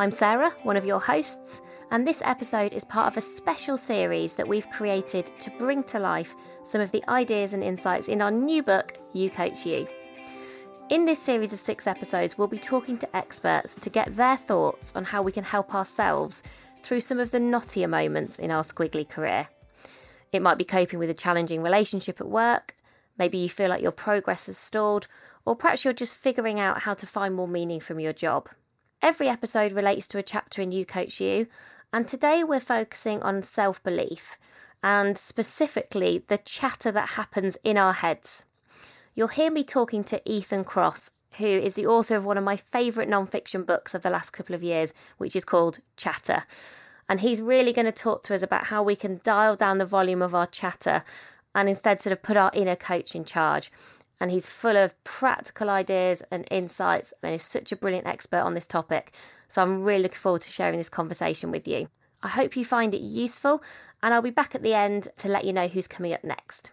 I'm Sarah, one of your hosts, and this episode is part of a special series that we've created to bring to life some of the ideas and insights in our new book, You Coach You. In this series of six episodes, we'll be talking to experts to get their thoughts on how we can help ourselves through some of the knottier moments in our squiggly career. It might be coping with a challenging relationship at work, maybe you feel like your progress has stalled, or perhaps you're just figuring out how to find more meaning from your job. Every episode relates to a chapter in You Coach You, and today we're focusing on self belief and specifically the chatter that happens in our heads. You'll hear me talking to Ethan Kross, who is the author of one of my favourite non-fiction books of the last couple of years, which is called Chatter. And he's really going to talk to us about how we can dial down the volume of our chatter and instead sort of put our inner coach in charge. And he's full of practical ideas and insights, and is such a brilliant expert on this topic. So I'm really looking forward to sharing this conversation with you. I hope you find it useful, and I'll be back at the end to let you know who's coming up next.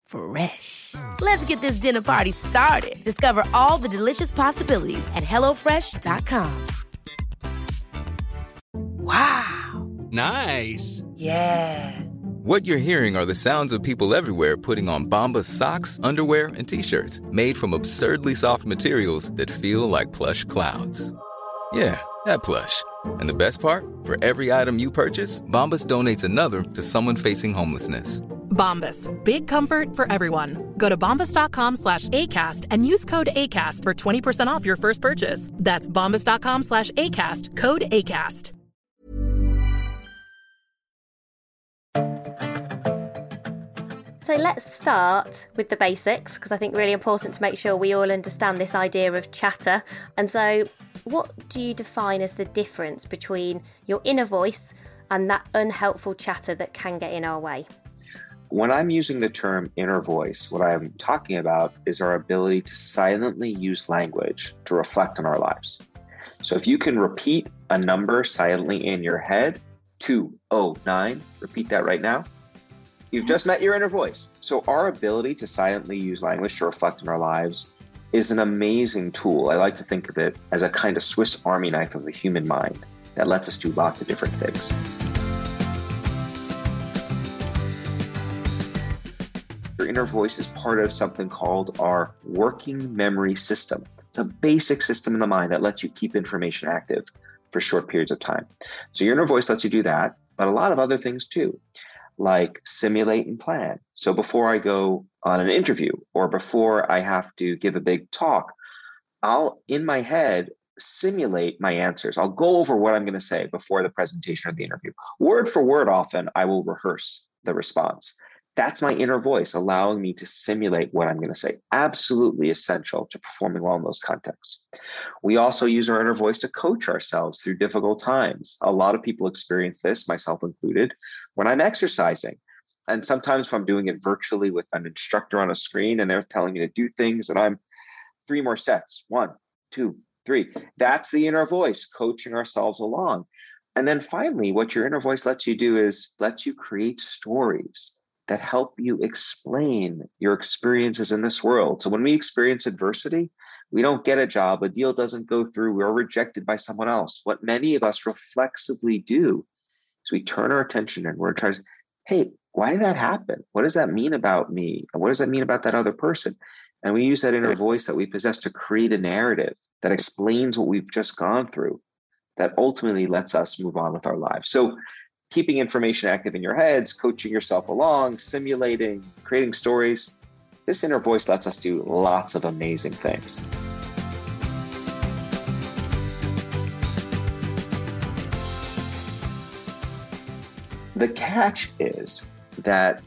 Fresh. Let's get this dinner party started. Discover all the delicious possibilities at hellofresh.com. Wow. Nice. Yeah. What you're hearing are the sounds of people everywhere putting on Bombas socks, underwear, and t-shirts made from absurdly soft materials that feel like plush clouds. Yeah, that plush. And the best part? For every item you purchase, Bombas donates another to someone facing homelessness. Bombas. Big comfort for everyone. Go to bombas.com slash ACAST and use code ACAST for 20% off your first purchase. That's bombas.com slash ACAST. Code ACAST. So let's start with the basics because I think really important to make sure we all understand this idea of chatter. And so, what do you define as the difference between your inner voice and that unhelpful chatter that can get in our way? When I'm using the term inner voice, what I'm talking about is our ability to silently use language to reflect on our lives. So if you can repeat a number silently in your head, 209, repeat that right now. You've just met your inner voice. So our ability to silently use language to reflect on our lives is an amazing tool. I like to think of it as a kind of Swiss army knife of the human mind that lets us do lots of different things. Inner voice is part of something called our working memory system. It's a basic system in the mind that lets you keep information active for short periods of time. So your inner voice lets you do that, but a lot of other things too, like simulate and plan. So before I go on an interview or before I have to give a big talk, I'll in my head simulate my answers. I'll go over what I'm going to say before the presentation or the interview. Word for word, often I will rehearse the response. That's my inner voice allowing me to simulate what I'm going to say. Absolutely essential to performing well in those contexts. We also use our inner voice to coach ourselves through difficult times. A lot of people experience this, myself included, when I'm exercising. And sometimes if I'm doing it virtually with an instructor on a screen and they're telling me to do things and I'm three more sets, one, two, three. That's the inner voice coaching ourselves along. And then finally, what your inner voice lets you do is lets you create stories that help you explain your experiences in this world. So when we experience adversity, we don't get a job, a deal doesn't go through, we're rejected by someone else. What many of us reflexively do is we turn our attention and we're trying to, hey, why did that happen? What does that mean about me? And what does that mean about that other person? And we use that inner voice that we possess to create a narrative that explains what we've just gone through that ultimately lets us move on with our lives. So keeping information active in your heads, coaching yourself along, simulating, creating stories. This inner voice lets us do lots of amazing things. The catch is that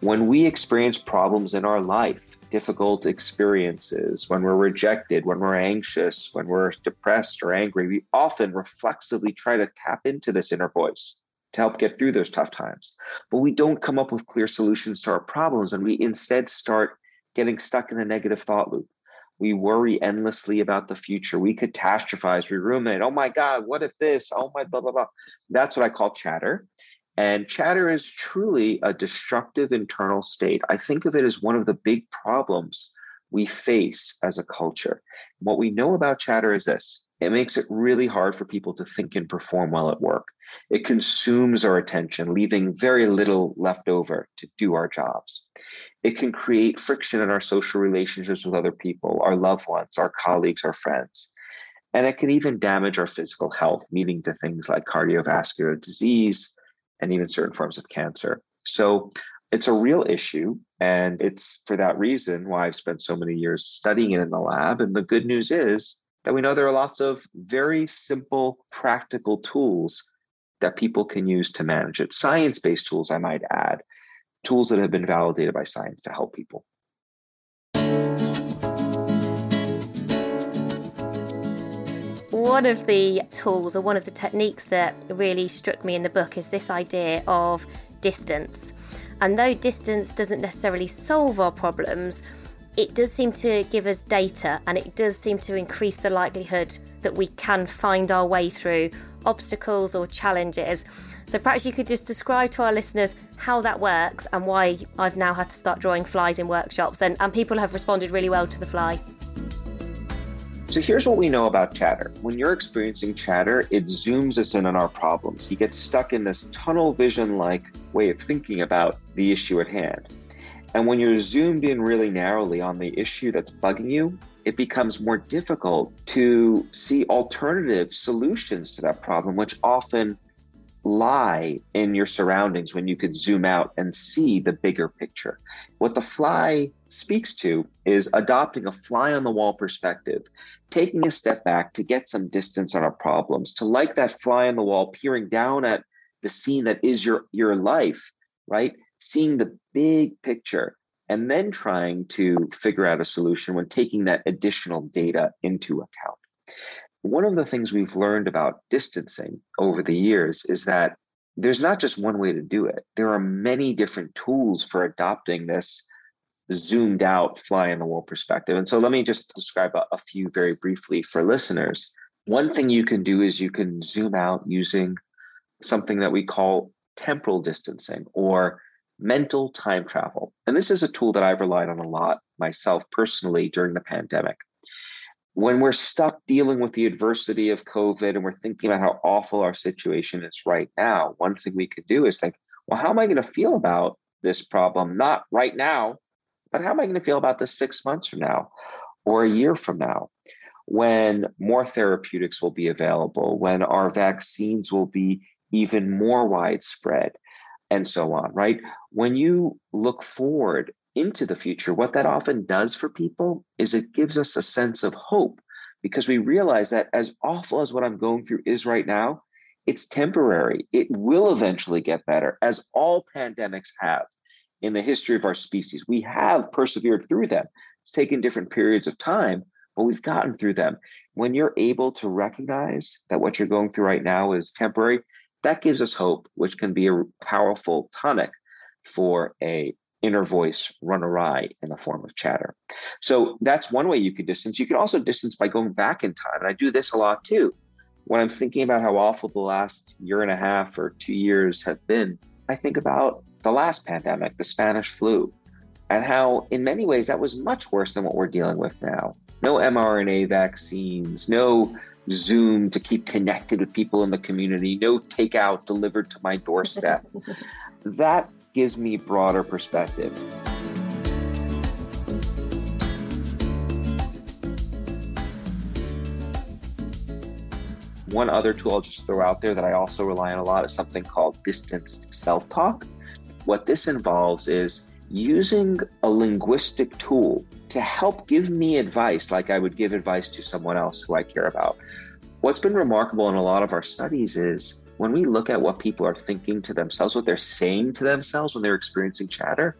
when we experience problems in our life, difficult experiences, when we're rejected, when we're anxious, when we're depressed or angry, we often reflexively try to tap into this inner voice to help get through those tough times. But we don't come up with clear solutions to our problems, and we instead start getting stuck in a negative thought loop. We worry endlessly about the future. We catastrophize, we ruminate. Oh my God, what if this? Oh my blah, blah, blah. That's what I call chatter. And chatter is truly a destructive internal state. I think of it as one of the big problems we face as a culture. What we know about chatter is this it makes it really hard for people to think and perform well at work. It consumes our attention, leaving very little left over to do our jobs. It can create friction in our social relationships with other people, our loved ones, our colleagues, our friends. And it can even damage our physical health, leading to things like cardiovascular disease and even certain forms of cancer. So it's a real issue. And it's for that reason why I've spent so many years studying it in the lab. And the good news is that we know there are lots of very simple, practical tools that people can use to manage it. Science based tools, I might add, tools that have been validated by science to help people. One of the tools or one of the techniques that really struck me in the book is this idea of distance. And though distance doesn't necessarily solve our problems, it does seem to give us data and it does seem to increase the likelihood that we can find our way through obstacles or challenges. So perhaps you could just describe to our listeners how that works and why I've now had to start drawing flies in workshops and, and people have responded really well to the fly. So here's what we know about chatter. When you're experiencing chatter, it zooms us in on our problems. You get stuck in this tunnel vision like way of thinking about the issue at hand. And when you're zoomed in really narrowly on the issue that's bugging you, it becomes more difficult to see alternative solutions to that problem, which often lie in your surroundings when you could zoom out and see the bigger picture. What the fly speaks to is adopting a fly on the wall perspective, taking a step back to get some distance on our problems, to like that fly on the wall, peering down at the scene that is your, your life, right? Seeing the big picture and then trying to figure out a solution when taking that additional data into account. One of the things we've learned about distancing over the years is that there's not just one way to do it. There are many different tools for adopting this zoomed out fly in the wall perspective. And so let me just describe a, a few very briefly for listeners. One thing you can do is you can zoom out using something that we call temporal distancing or mental time travel. And this is a tool that I've relied on a lot myself personally during the pandemic. When we're stuck dealing with the adversity of COVID and we're thinking about how awful our situation is right now, one thing we could do is think, well, how am I going to feel about this problem? Not right now, but how am I going to feel about this six months from now or a year from now? When more therapeutics will be available, when our vaccines will be even more widespread, and so on, right? When you look forward into the future, what that often does for people is it gives us a sense of hope because we realize that as awful as what I'm going through is right now, it's temporary. It will eventually get better, as all pandemics have in the history of our species. We have persevered through them. It's taken different periods of time, but we've gotten through them. When you're able to recognize that what you're going through right now is temporary, that gives us hope, which can be a powerful tonic for a inner voice run awry in the form of chatter. So that's one way you could distance. You can also distance by going back in time. And I do this a lot too. When I'm thinking about how awful the last year and a half or two years have been, I think about the last pandemic, the Spanish flu, and how in many ways that was much worse than what we're dealing with now. No mRNA vaccines, no Zoom to keep connected with people in the community, no takeout delivered to my doorstep. that gives me broader perspective. One other tool I'll just throw out there that I also rely on a lot is something called distanced self talk. What this involves is using a linguistic tool to help give me advice like I would give advice to someone else who I care about. What's been remarkable in a lot of our studies is when we look at what people are thinking to themselves, what they're saying to themselves when they're experiencing chatter,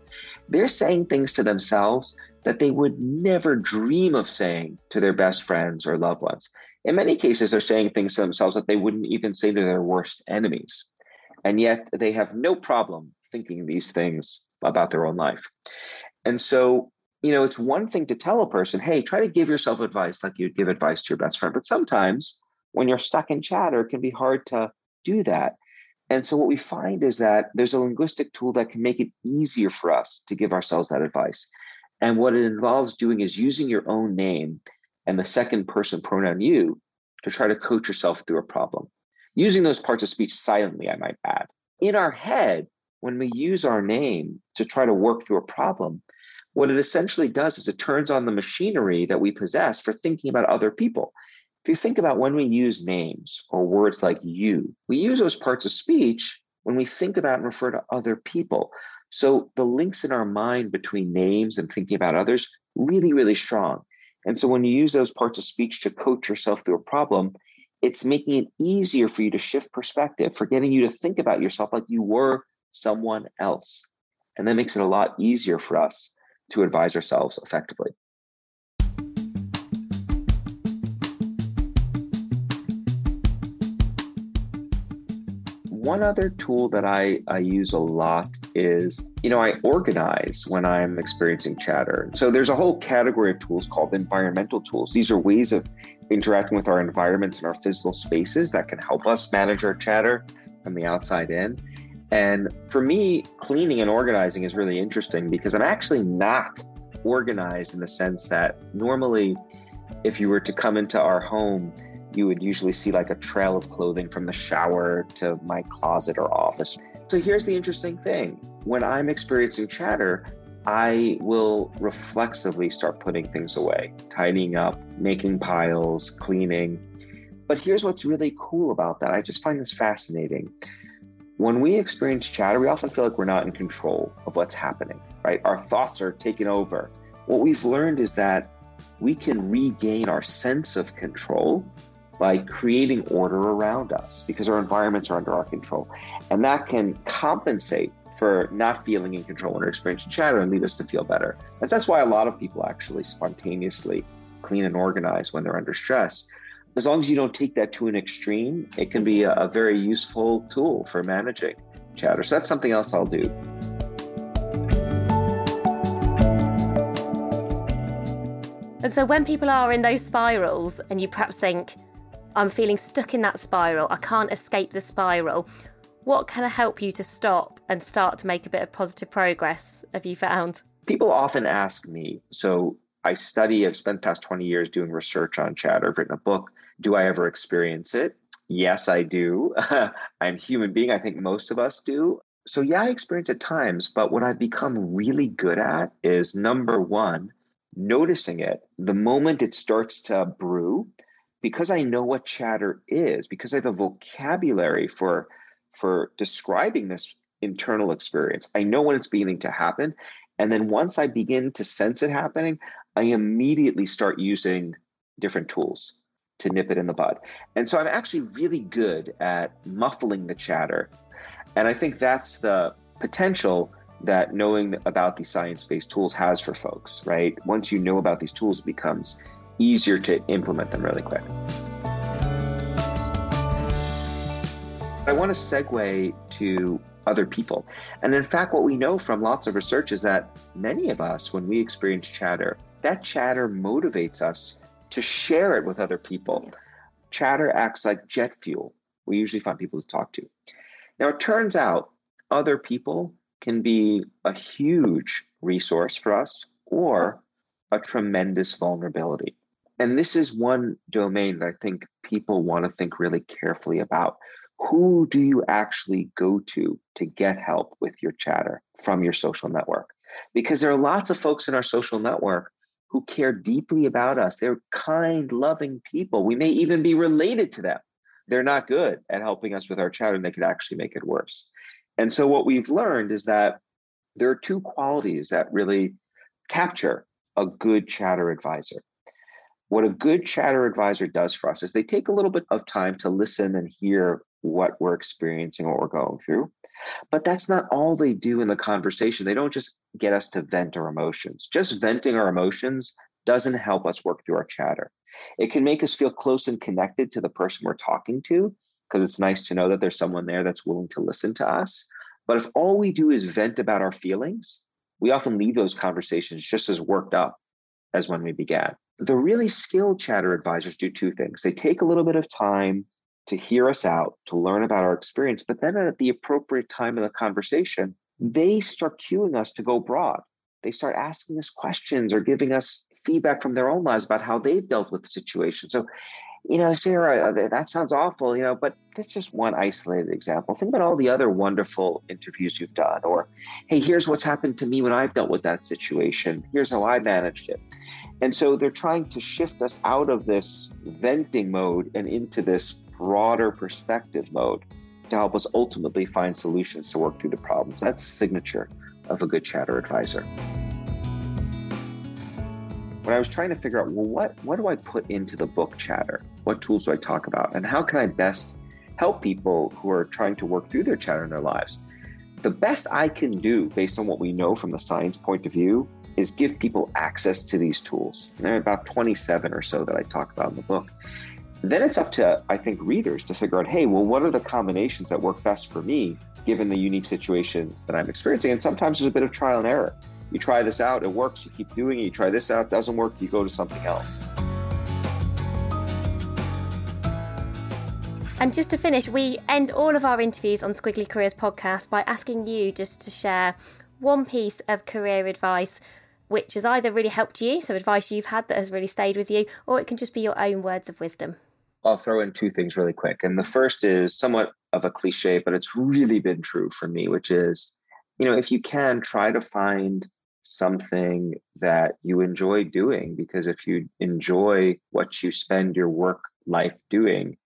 they're saying things to themselves that they would never dream of saying to their best friends or loved ones. In many cases, they're saying things to themselves that they wouldn't even say to their worst enemies. And yet they have no problem thinking these things about their own life. And so, you know, it's one thing to tell a person, hey, try to give yourself advice like you'd give advice to your best friend. But sometimes when you're stuck in chatter, it can be hard to do that. And so what we find is that there's a linguistic tool that can make it easier for us to give ourselves that advice. And what it involves doing is using your own name and the second person pronoun you to try to coach yourself through a problem. Using those parts of speech silently, I might add. In our head, when we use our name to try to work through a problem, what it essentially does is it turns on the machinery that we possess for thinking about other people. If you think about when we use names or words like you, we use those parts of speech when we think about and refer to other people. So the links in our mind between names and thinking about others really, really strong. And so when you use those parts of speech to coach yourself through a problem, it's making it easier for you to shift perspective, for getting you to think about yourself like you were someone else. And that makes it a lot easier for us to advise ourselves effectively. One other tool that I, I use a lot is, you know, I organize when I'm experiencing chatter. So there's a whole category of tools called environmental tools. These are ways of interacting with our environments and our physical spaces that can help us manage our chatter from the outside in. And for me, cleaning and organizing is really interesting because I'm actually not organized in the sense that normally, if you were to come into our home, you would usually see like a trail of clothing from the shower to my closet or office. So here's the interesting thing when I'm experiencing chatter, I will reflexively start putting things away, tidying up, making piles, cleaning. But here's what's really cool about that. I just find this fascinating. When we experience chatter, we often feel like we're not in control of what's happening, right? Our thoughts are taken over. What we've learned is that we can regain our sense of control by creating order around us because our environments are under our control. And that can compensate for not feeling in control when we're experiencing chatter and lead us to feel better. And that's why a lot of people actually spontaneously clean and organize when they're under stress. As long as you don't take that to an extreme, it can be a, a very useful tool for managing chatter. So that's something else I'll do. And so when people are in those spirals and you perhaps think, I'm feeling stuck in that spiral. I can't escape the spiral. What can I help you to stop and start to make a bit of positive progress? Have you found? People often ask me, so I study, I've spent past 20 years doing research on chatter, I've written a book. Do I ever experience it? Yes, I do. I'm human being. I think most of us do. So, yeah, I experience at times, but what I've become really good at is number one, noticing it the moment it starts to brew because I know what chatter is, because I have a vocabulary for for describing this internal experience. I know when it's beginning to happen. And then once I begin to sense it happening, I immediately start using different tools to nip it in the bud. And so I'm actually really good at muffling the chatter. And I think that's the potential that knowing about these science based tools has for folks, right? Once you know about these tools, it becomes easier to implement them really quick. I want to segue to other people. And in fact, what we know from lots of research is that many of us, when we experience chatter, that chatter motivates us to share it with other people. Chatter acts like jet fuel. We usually find people to talk to. Now, it turns out other people can be a huge resource for us or a tremendous vulnerability. And this is one domain that I think people want to think really carefully about. Who do you actually go to to get help with your chatter from your social network? Because there are lots of folks in our social network who care deeply about us. They're kind, loving people. We may even be related to them. They're not good at helping us with our chatter and they could actually make it worse. And so, what we've learned is that there are two qualities that really capture a good chatter advisor. What a good chatter advisor does for us is they take a little bit of time to listen and hear what we're experiencing, what we're going through. But that's not all they do in the conversation. They don't just get us to vent our emotions. Just venting our emotions doesn't help us work through our chatter. It can make us feel close and connected to the person we're talking to, because it's nice to know that there's someone there that's willing to listen to us. But if all we do is vent about our feelings, we often leave those conversations just as worked up as when we began. The really skilled chatter advisors do two things. They take a little bit of time to hear us out, to learn about our experience, but then at the appropriate time in the conversation, they start cueing us to go broad. They start asking us questions or giving us feedback from their own lives about how they've dealt with the situation. So you know, Sarah, that sounds awful, you know, but that's just one isolated example. Think about all the other wonderful interviews you've done, or hey, here's what's happened to me when I've dealt with that situation. Here's how I managed it. And so they're trying to shift us out of this venting mode and into this broader perspective mode to help us ultimately find solutions to work through the problems. That's the signature of a good chatter advisor when I was trying to figure out, well, what what do I put into the book chatter? What tools do I talk about? And how can I best help people who are trying to work through their chatter in their lives? The best I can do, based on what we know from the science point of view, is give people access to these tools. And there are about 27 or so that I talk about in the book. Then it's up to, I think, readers to figure out, hey, well, what are the combinations that work best for me, given the unique situations that I'm experiencing? And sometimes there's a bit of trial and error you try this out, it works, you keep doing it, you try this out, doesn't work, you go to something else. And just to finish, we end all of our interviews on Squiggly Careers podcast by asking you just to share one piece of career advice which has either really helped you, so advice you've had that has really stayed with you, or it can just be your own words of wisdom. I'll throw in two things really quick. And the first is somewhat of a cliche, but it's really been true for me, which is, you know, if you can try to find something that you enjoy doing because if you enjoy what you spend your work life doing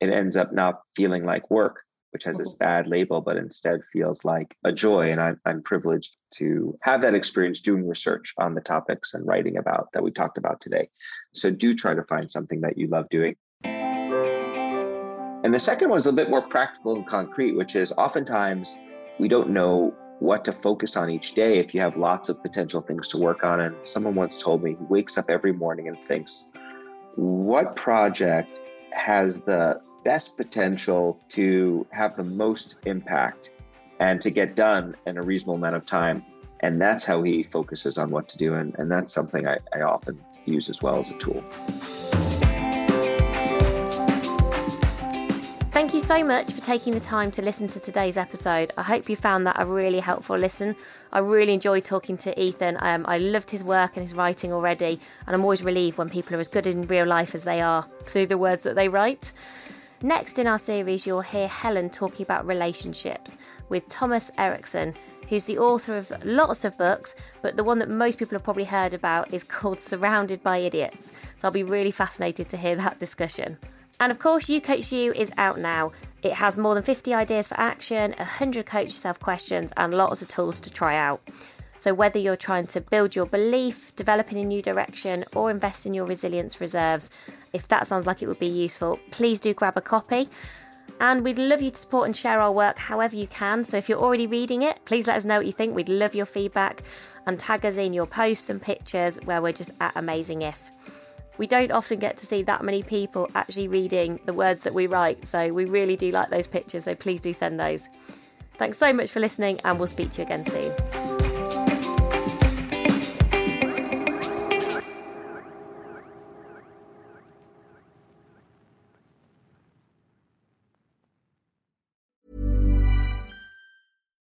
it ends up not feeling like work which has this mm-hmm. bad label but instead feels like a joy. And I'm, I'm privileged to have that experience doing research on the topics and writing about that we talked about today. So do try to find something that you love doing. And the second one is a bit more practical and concrete which is oftentimes we don't know what to focus on each day if you have lots of potential things to work on. And someone once told me he wakes up every morning and thinks, what project has the best potential to have the most impact and to get done in a reasonable amount of time? And that's how he focuses on what to do. And, and that's something I, I often use as well as a tool. Thank you so much for taking the time to listen to today's episode. I hope you found that a really helpful listen. I really enjoyed talking to Ethan. Um, I loved his work and his writing already, and I'm always relieved when people are as good in real life as they are through the words that they write. Next in our series, you'll hear Helen talking about relationships with Thomas Erikson, who's the author of lots of books, but the one that most people have probably heard about is called Surrounded by Idiots. So I'll be really fascinated to hear that discussion. And of course, You Coach You is out now. It has more than 50 ideas for action, 100 coach yourself questions, and lots of tools to try out. So, whether you're trying to build your belief, develop in a new direction, or invest in your resilience reserves, if that sounds like it would be useful, please do grab a copy. And we'd love you to support and share our work however you can. So, if you're already reading it, please let us know what you think. We'd love your feedback and tag us in your posts and pictures where we're just at Amazing If. We don't often get to see that many people actually reading the words that we write, so we really do like those pictures, so please do send those. Thanks so much for listening, and we'll speak to you again soon.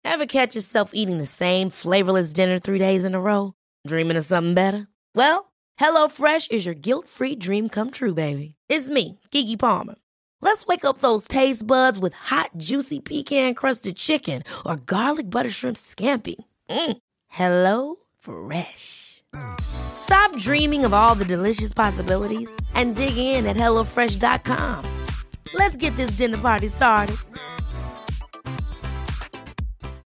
Ever catch yourself eating the same flavorless dinner three days in a row? Dreaming of something better? Well, HelloFresh is your guilt free dream come true, baby. It's me, Keke Palmer. Let's wake up those taste buds with hot, juicy pecan crusted chicken or garlic butter shrimp scampi. Mm. Hello Fresh. Stop dreaming of all the delicious possibilities and dig in at HelloFresh.com. Let's get this dinner party started.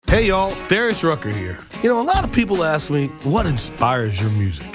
Hey, y'all, Darius Rucker here. You know, a lot of people ask me, what inspires your music?